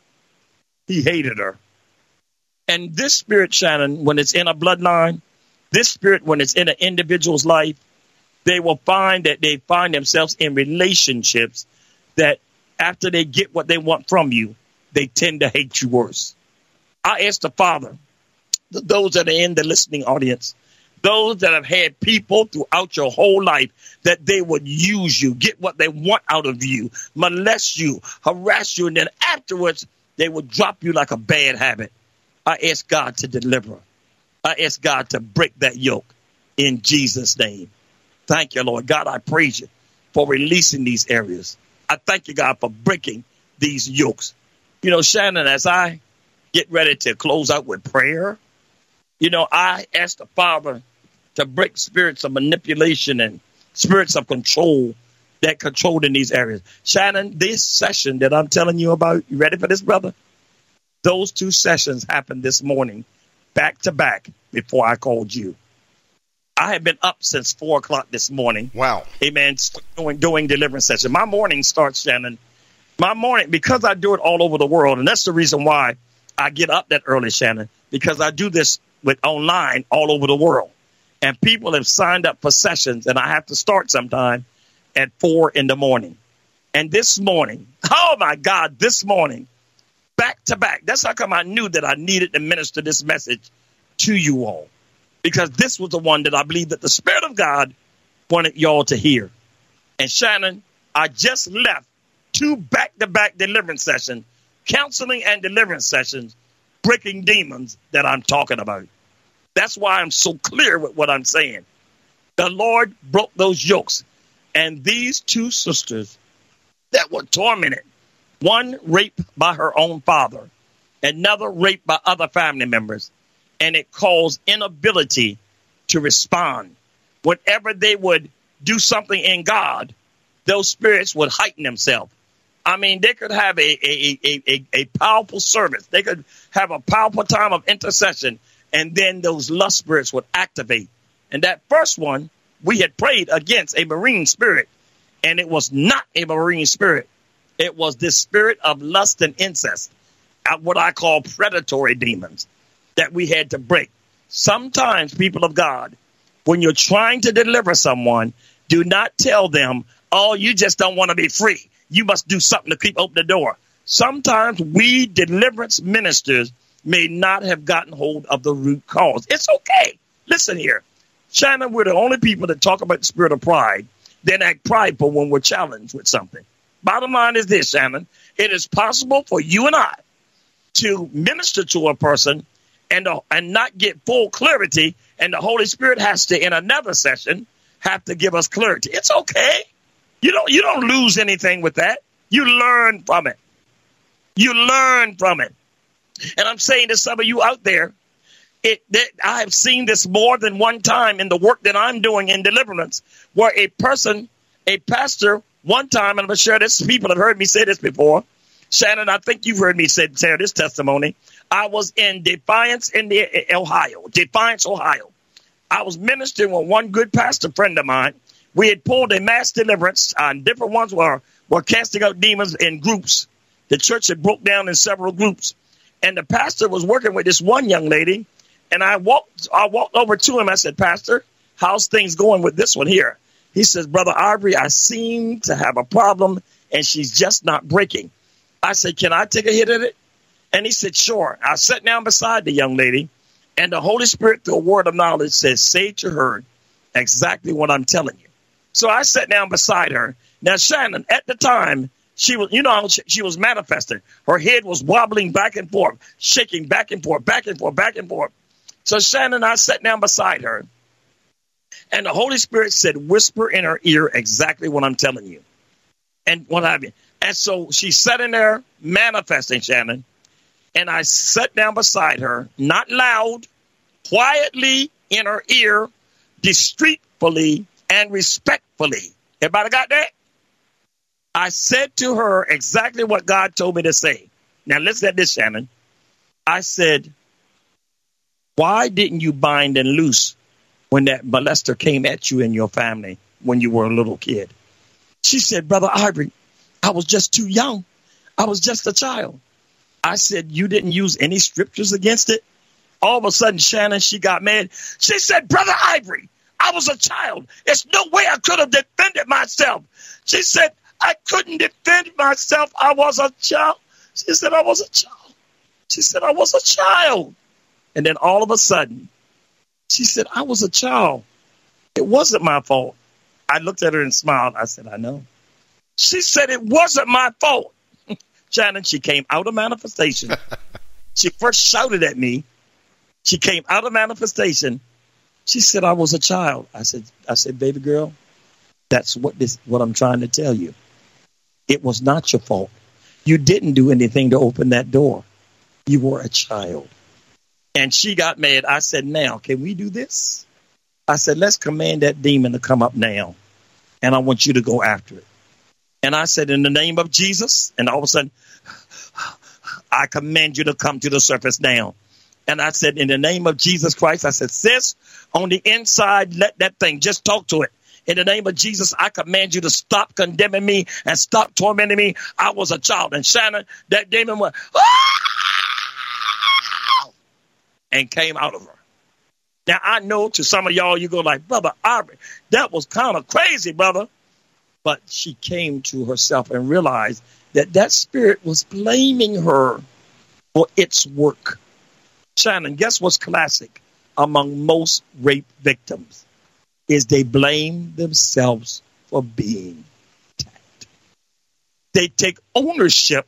he hated her. And this spirit, Shannon, when it's in a bloodline, this spirit, when it's in an individual's life, they will find that they find themselves in relationships that after they get what they want from you, they tend to hate you worse. I asked the Father, those that are in the listening audience, those that have had people throughout your whole life that they would use you, get what they want out of you, molest you, harass you, and then afterwards they would drop you like a bad habit. I ask God to deliver. I ask God to break that yoke in Jesus' name. Thank you, Lord. God, I praise you for releasing these areas. I thank you, God, for breaking these yokes. You know, Shannon, as I get ready to close out with prayer, you know, I asked the Father to break spirits of manipulation and spirits of control that controlled in these areas. Shannon, this session that I'm telling you about, you ready for this, brother? Those two sessions happened this morning, back to back, before I called you. I have been up since four o'clock this morning. Wow. Amen. Doing, doing deliverance session. My morning starts, Shannon. My morning, because I do it all over the world, and that's the reason why I get up that early, Shannon, because I do this with online all over the world. And people have signed up for sessions, and I have to start sometime at four in the morning. And this morning, oh my God, this morning, back to back. That's how come I knew that I needed to minister this message to you all. Because this was the one that I believe that the Spirit of God wanted y'all to hear. And Shannon, I just left two back to back deliverance sessions, counseling and deliverance sessions, breaking demons that I'm talking about. That's why I'm so clear with what I'm saying. The Lord broke those yokes. And these two sisters that were tormented, one raped by her own father, another raped by other family members, and it caused inability to respond. Whenever they would do something in God, those spirits would heighten themselves. I mean, they could have a, a, a, a, a powerful service. They could have a powerful time of intercession and then those lust spirits would activate. And that first one, we had prayed against a marine spirit, and it was not a marine spirit. It was this spirit of lust and incest, uh, what I call predatory demons, that we had to break. Sometimes, people of God, when you're trying to deliver someone, do not tell them, oh, you just don't want to be free. You must do something to keep open the door. Sometimes we deliverance ministers may not have gotten hold of the root cause. It's okay. Listen here. Shannon, we're the only people that talk about the spirit of pride, then act prideful when we're challenged with something. Bottom line is this, Shannon. It is possible for you and I to minister to a person and, uh, and not get full clarity, and the Holy Spirit has to, in another session, have to give us clarity. It's okay. You don't you don't lose anything with that. You learn from it. You learn from it. And I'm saying to some of you out there, it that I've seen this more than one time in the work that I'm doing in deliverance, where a person, a pastor, one time, and I'm gonna this. People have heard me say this before. Shannon, I think you've heard me say share this testimony. I was in Defiance, in the, eh, Ohio, Defiance, Ohio. I was ministering with one good pastor friend of mine. We had pulled a mass deliverance, and different ones were were casting out demons in groups. The church had broke down in several groups, and the pastor was working with this one young lady. And I walked, I walked over to him. I said, "Pastor, how's things going with this one here?" He says, "Brother Ivory, I seem to have a problem, and she's just not breaking." I said, Can I take a hit at it? And he said, Sure. I sat down beside the young lady, and the Holy Spirit, through a word of knowledge, says, Say to her exactly what I'm telling you. So I sat down beside her. Now, Shannon, at the time, she was, you know, she, she was manifesting. Her head was wobbling back and forth, shaking back and forth, back and forth, back and forth. So Shannon, and I sat down beside her, and the Holy Spirit said, Whisper in her ear exactly what I'm telling you. And what have you. And so she's sitting there manifesting, Shannon. And I sat down beside her, not loud, quietly in her ear, discreetly and respectfully. Everybody got that? I said to her exactly what God told me to say. Now listen at this, Shannon. I said, Why didn't you bind and loose when that molester came at you and your family when you were a little kid? She said, Brother Ivory, I was just too young. I was just a child. I said, You didn't use any scriptures against it? All of a sudden, Shannon, she got mad. She said, Brother Ivory, I was a child. There's no way I could have defended myself. She said, I couldn't defend myself. I was a child. She said, I was a child. She said, I was a child. And then all of a sudden, she said, I was a child. It wasn't my fault. I looked at her and smiled. I said, I know. She said it wasn't my fault. Shannon, she came out of manifestation. she first shouted at me. She came out of manifestation. She said I was a child. I said, I said, baby girl, that's what this what I'm trying to tell you. It was not your fault. You didn't do anything to open that door. You were a child. And she got mad. I said, now, can we do this? I said, let's command that demon to come up now. And I want you to go after it. And I said, In the name of Jesus. And all of a sudden, I command you to come to the surface now. And I said, In the name of Jesus Christ, I said, Sis, on the inside, let that thing just talk to it. In the name of Jesus, I command you to stop condemning me and stop tormenting me. I was a child. And Shannon, that demon went, ah! and came out of her. Now I know to some of y'all, you go like, brother Ivory, that was kind of crazy, brother but she came to herself and realized that that spirit was blaming her for its work. Shannon, guess what's classic among most rape victims? Is they blame themselves for being attacked. They take ownership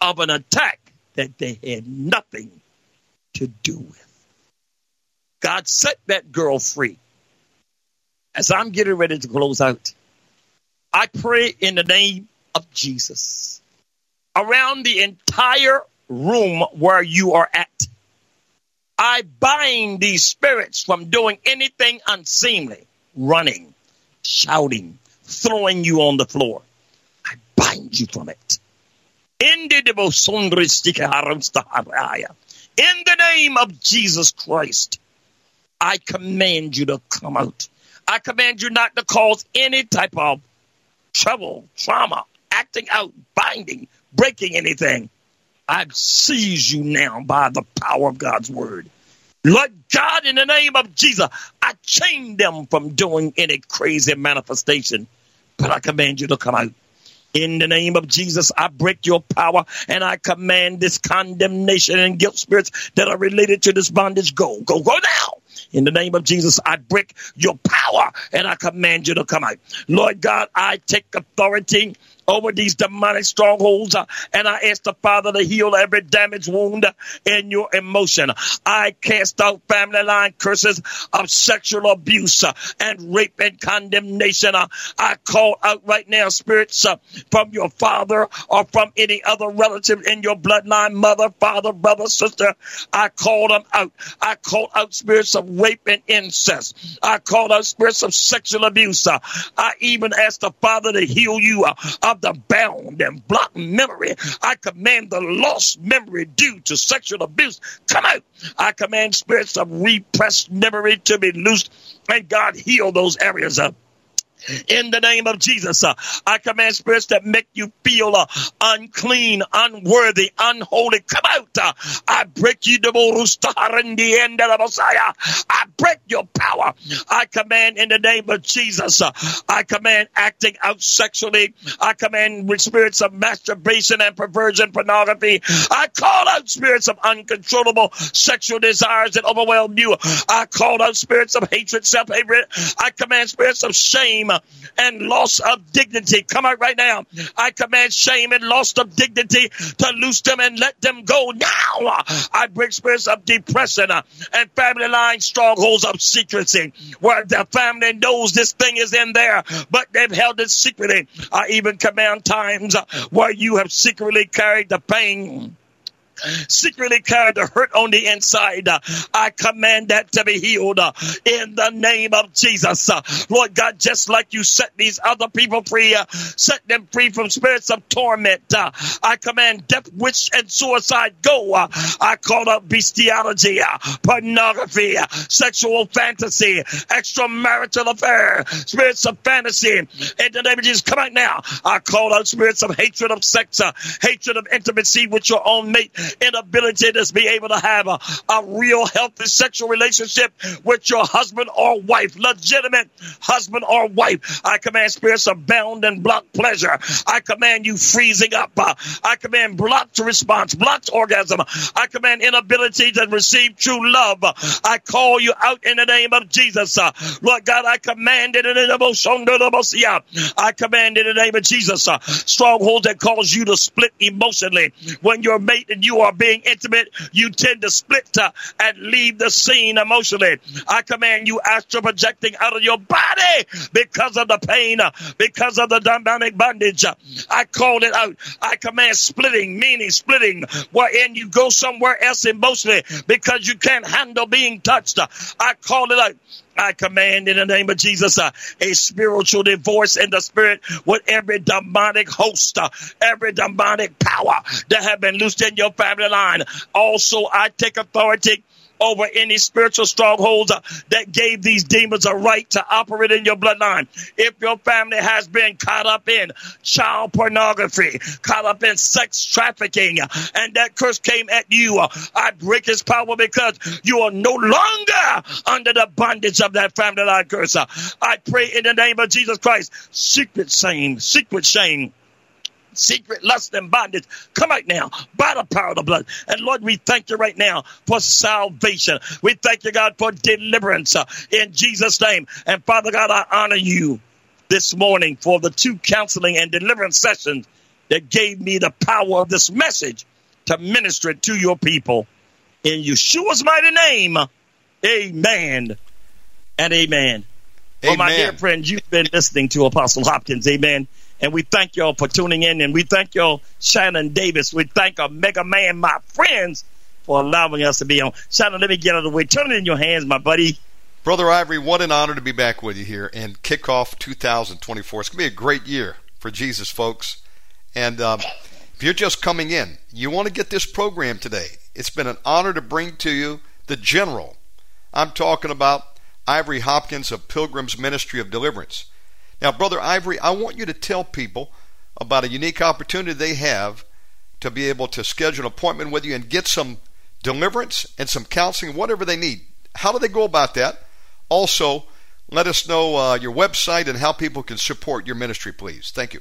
of an attack that they had nothing to do with. God set that girl free. As I'm getting ready to close out, I pray in the name of Jesus around the entire room where you are at. I bind these spirits from doing anything unseemly, running, shouting, throwing you on the floor. I bind you from it. In the name of Jesus Christ, I command you to come out. I command you not to cause any type of trouble, trauma, acting out, binding, breaking anything. I seize you now by the power of God's word. Lord God, in the name of Jesus, I chain them from doing any crazy manifestation, but I command you to come out. In the name of Jesus, I break your power and I command this condemnation and guilt spirits that are related to this bondage go, go, go now. In the name of Jesus, I break your power and I command you to come out. Lord God, I take authority over these demonic strongholds. Uh, and I ask the Father to heal every damaged wound in your emotion. I cast out family line curses of sexual abuse uh, and rape and condemnation. Uh, I call out right now spirits from your father or from any other relative in your bloodline, mother, father, brother, sister. I call them out. I call out spirits of rape and incest. I call out spirits of sexual abuse. I even ask the Father to heal you of the bound and blocked memory. I command the lost memory due to sexual abuse come out. I command spirits of repressed memory to be loosed and God heal those areas of in the name of Jesus. Uh, I command spirits that make you feel uh, unclean, unworthy, unholy. Come out. Uh, I break you, the end of the Messiah. I break your power. I command in the name of Jesus. I command acting out sexually. I command with spirits of masturbation and perversion, pornography. I call out spirits of uncontrollable sexual desires that overwhelm you. I call out spirits of hatred, self-hatred. I command spirits of shame and loss of dignity. Come out right now. I command shame and loss of dignity to loose them and let them go now. I break spirits of depression uh, and family line strongholds of secrecy where the family knows this thing is in there, but they've held it secretly. I even command times uh, where you have secretly carried the pain secretly carried the hurt on the inside. I command that to be healed in the name of Jesus. Lord God, just like you set these other people free, set them free from spirits of torment. I command death, witch, and suicide go. I call up bestiality, pornography, sexual fantasy, extramarital affair, spirits of fantasy. In the name of Jesus, come out now. I call out spirits of hatred of sex, hatred of intimacy with your own mate, inability to be able to have a, a real healthy sexual relationship with your husband or wife, legitimate husband or wife. I command spirits of bound and blocked pleasure. I command you freezing up. I command blocked response, blocked orgasm. I command inability to receive true love. I call you out in the name of Jesus. Lord God, I command it in the name of I command in the name of Jesus. Strongholds that cause you to split emotionally when your mate and you you are being intimate, you tend to split uh, and leave the scene emotionally. I command you astral projecting out of your body because of the pain, uh, because of the demonic bondage. I call it out. I command splitting, meaning splitting, wherein you go somewhere else emotionally because you can't handle being touched. I call it out. I command in the name of Jesus uh, a spiritual divorce in the spirit with every demonic host, uh, every demonic power that have been loosed in your family line. Also, I take authority over any spiritual strongholds that gave these demons a right to operate in your bloodline. If your family has been caught up in child pornography, caught up in sex trafficking, and that curse came at you, I break his power because you are no longer under the bondage of that family line curse. I pray in the name of Jesus Christ, secret shame, secret shame secret lust and bondage come out now by the power of the blood. And Lord, we thank you right now for salvation. We thank you, God, for deliverance uh, in Jesus' name. And Father God, I honor you this morning for the two counseling and deliverance sessions that gave me the power of this message to minister it to your people. In Yeshua's mighty name, amen and amen. amen. Well, my dear friends, you've been listening to Apostle Hopkins. Amen. And we thank y'all for tuning in. And we thank y'all, Shannon Davis. We thank Omega Man, my friends, for allowing us to be on. Shannon, let me get out of the way. Turn it in your hands, my buddy. Brother Ivory, what an honor to be back with you here and kick off 2024. It's going to be a great year for Jesus, folks. And um, if you're just coming in, you want to get this program today. It's been an honor to bring to you the general. I'm talking about Ivory Hopkins of Pilgrim's Ministry of Deliverance. Now, Brother Ivory, I want you to tell people about a unique opportunity they have to be able to schedule an appointment with you and get some deliverance and some counseling, whatever they need. How do they go about that? Also, let us know uh, your website and how people can support your ministry, please. Thank you.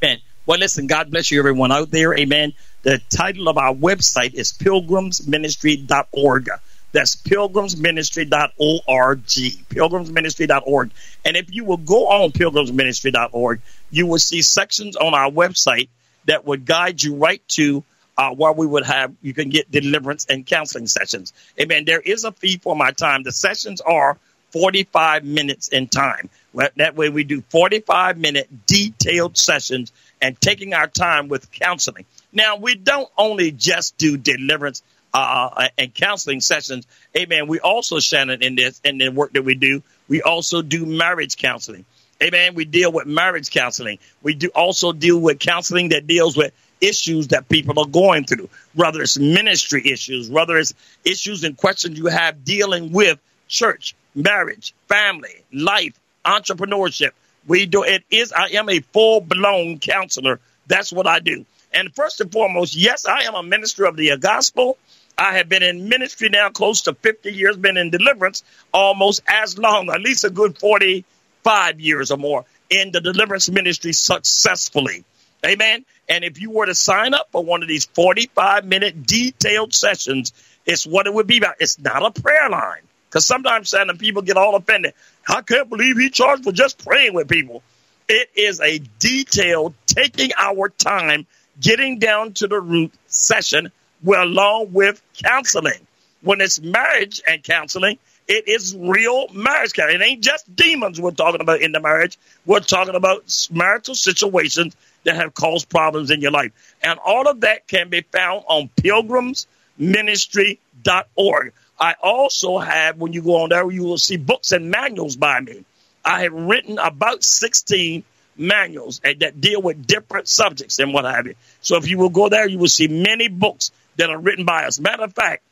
Amen. Well, listen, God bless you, everyone out there. Amen. The title of our website is pilgrimsministry.org. That's pilgrimsministry.org. Pilgrimsministry.org. And if you will go on pilgrimsministry.org, you will see sections on our website that would guide you right to uh, where we would have, you can get deliverance and counseling sessions. Amen. There is a fee for my time. The sessions are 45 minutes in time. That way we do 45 minute detailed sessions and taking our time with counseling. Now, we don't only just do deliverance uh, and counseling sessions. Amen. We also, Shannon, in this, in the work that we do, we also do marriage counseling. Amen. We deal with marriage counseling. We do also deal with counseling that deals with issues that people are going through, whether it's ministry issues, whether it's issues and questions you have dealing with church, marriage, family, life, entrepreneurship. We do it is I am a full blown counselor. That's what I do. And first and foremost, yes, I am a minister of the gospel. I have been in ministry now close to 50 years, been in deliverance almost as long, at least a good 45 years or more in the deliverance ministry successfully. Amen. And if you were to sign up for one of these 45 minute detailed sessions, it's what it would be about. It's not a prayer line. Because sometimes, Shannon, people get all offended. I can't believe he charged for just praying with people. It is a detailed, taking our time, getting down to the root session, well, along with counseling. When it's marriage and counseling, it is real marriage counseling. It ain't just demons we're talking about in the marriage. We're talking about marital situations that have caused problems in your life. And all of that can be found on pilgrimsministry.org. I also have, when you go on there, you will see books and manuals by me. I have written about 16 manuals that deal with different subjects and what have you. So if you will go there, you will see many books that are written by us. Matter of fact,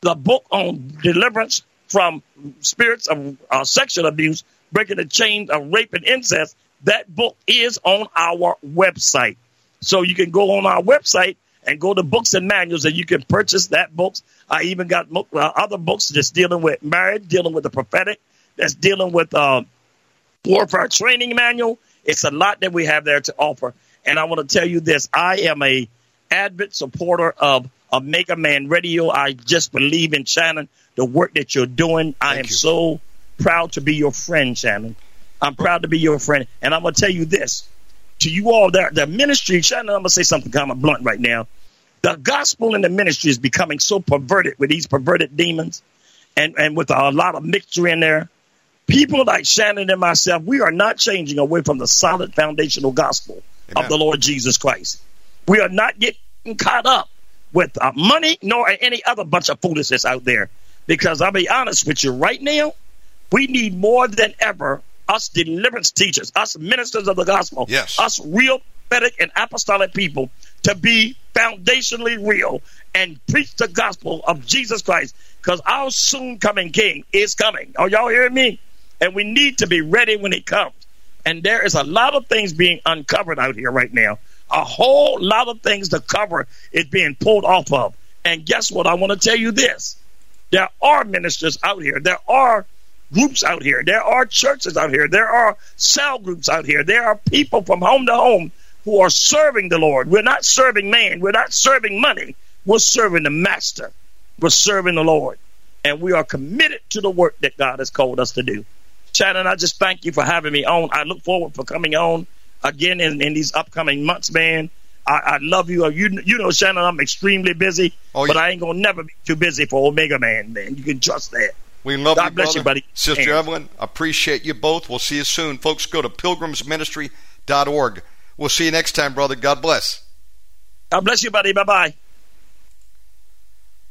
the book on deliverance from spirits of uh, sexual abuse, breaking the chains of rape and incest, that book is on our website. So you can go on our website and go to books and manuals and you can purchase that books. I even got uh, other books just dealing with marriage, dealing with the prophetic, that's dealing with uh, warfare training manual. It's a lot that we have there to offer. And I want to tell you this: I am a avid supporter of Omega Man Radio. I just believe in Shannon, the work that you're doing. I am you. so proud to be your friend, Shannon. I'm proud to be your friend. And I'm going to tell you this to you all there, the ministry, Shannon, I'm going to say something kind of blunt right now. The gospel in the ministry is becoming so perverted with these perverted demons and, and with a lot of mixture in there. People like Shannon and myself, we are not changing away from the solid foundational gospel Amen. of the Lord Jesus Christ. We are not getting caught up with uh, money nor any other bunch of foolishness out there. Because I'll be honest with you, right now, we need more than ever us deliverance teachers, us ministers of the gospel, yes. us real prophetic and apostolic people to be foundationally real and preach the gospel of Jesus Christ because our soon coming king is coming. Are y'all hearing me? And we need to be ready when he comes. And there is a lot of things being uncovered out here right now. A whole lot of things to cover is being pulled off of. And guess what? I want to tell you this. There are ministers out here. There are groups out here. There are churches out here. There are cell groups out here. There are people from home to home who are serving the Lord. We're not serving man. We're not serving money. We're serving the master. We're serving the Lord. And we are committed to the work that God has called us to do. Shannon, I just thank you for having me on. I look forward for coming on again in, in these upcoming months, man. I, I, love you. You you know, Shannon, I'm extremely busy, oh, but yeah. I ain't gonna never be too busy for Omega Man, man. You can trust that. We love God you, bless brother. you, buddy. Sister Amen. Evelyn, appreciate you both. We'll see you soon. Folks, go to pilgrimsministry.org. We'll see you next time, brother. God bless. God bless you, buddy. Bye bye.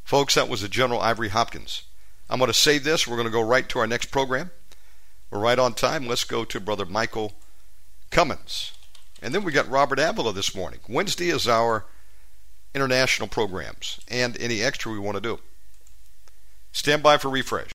Folks, that was the General Ivory Hopkins. I'm going to save this. We're going to go right to our next program. We're right on time. Let's go to Brother Michael Cummins. And then we got Robert Avila this morning. Wednesday is our international programs and any extra we want to do. Stand by for refresh.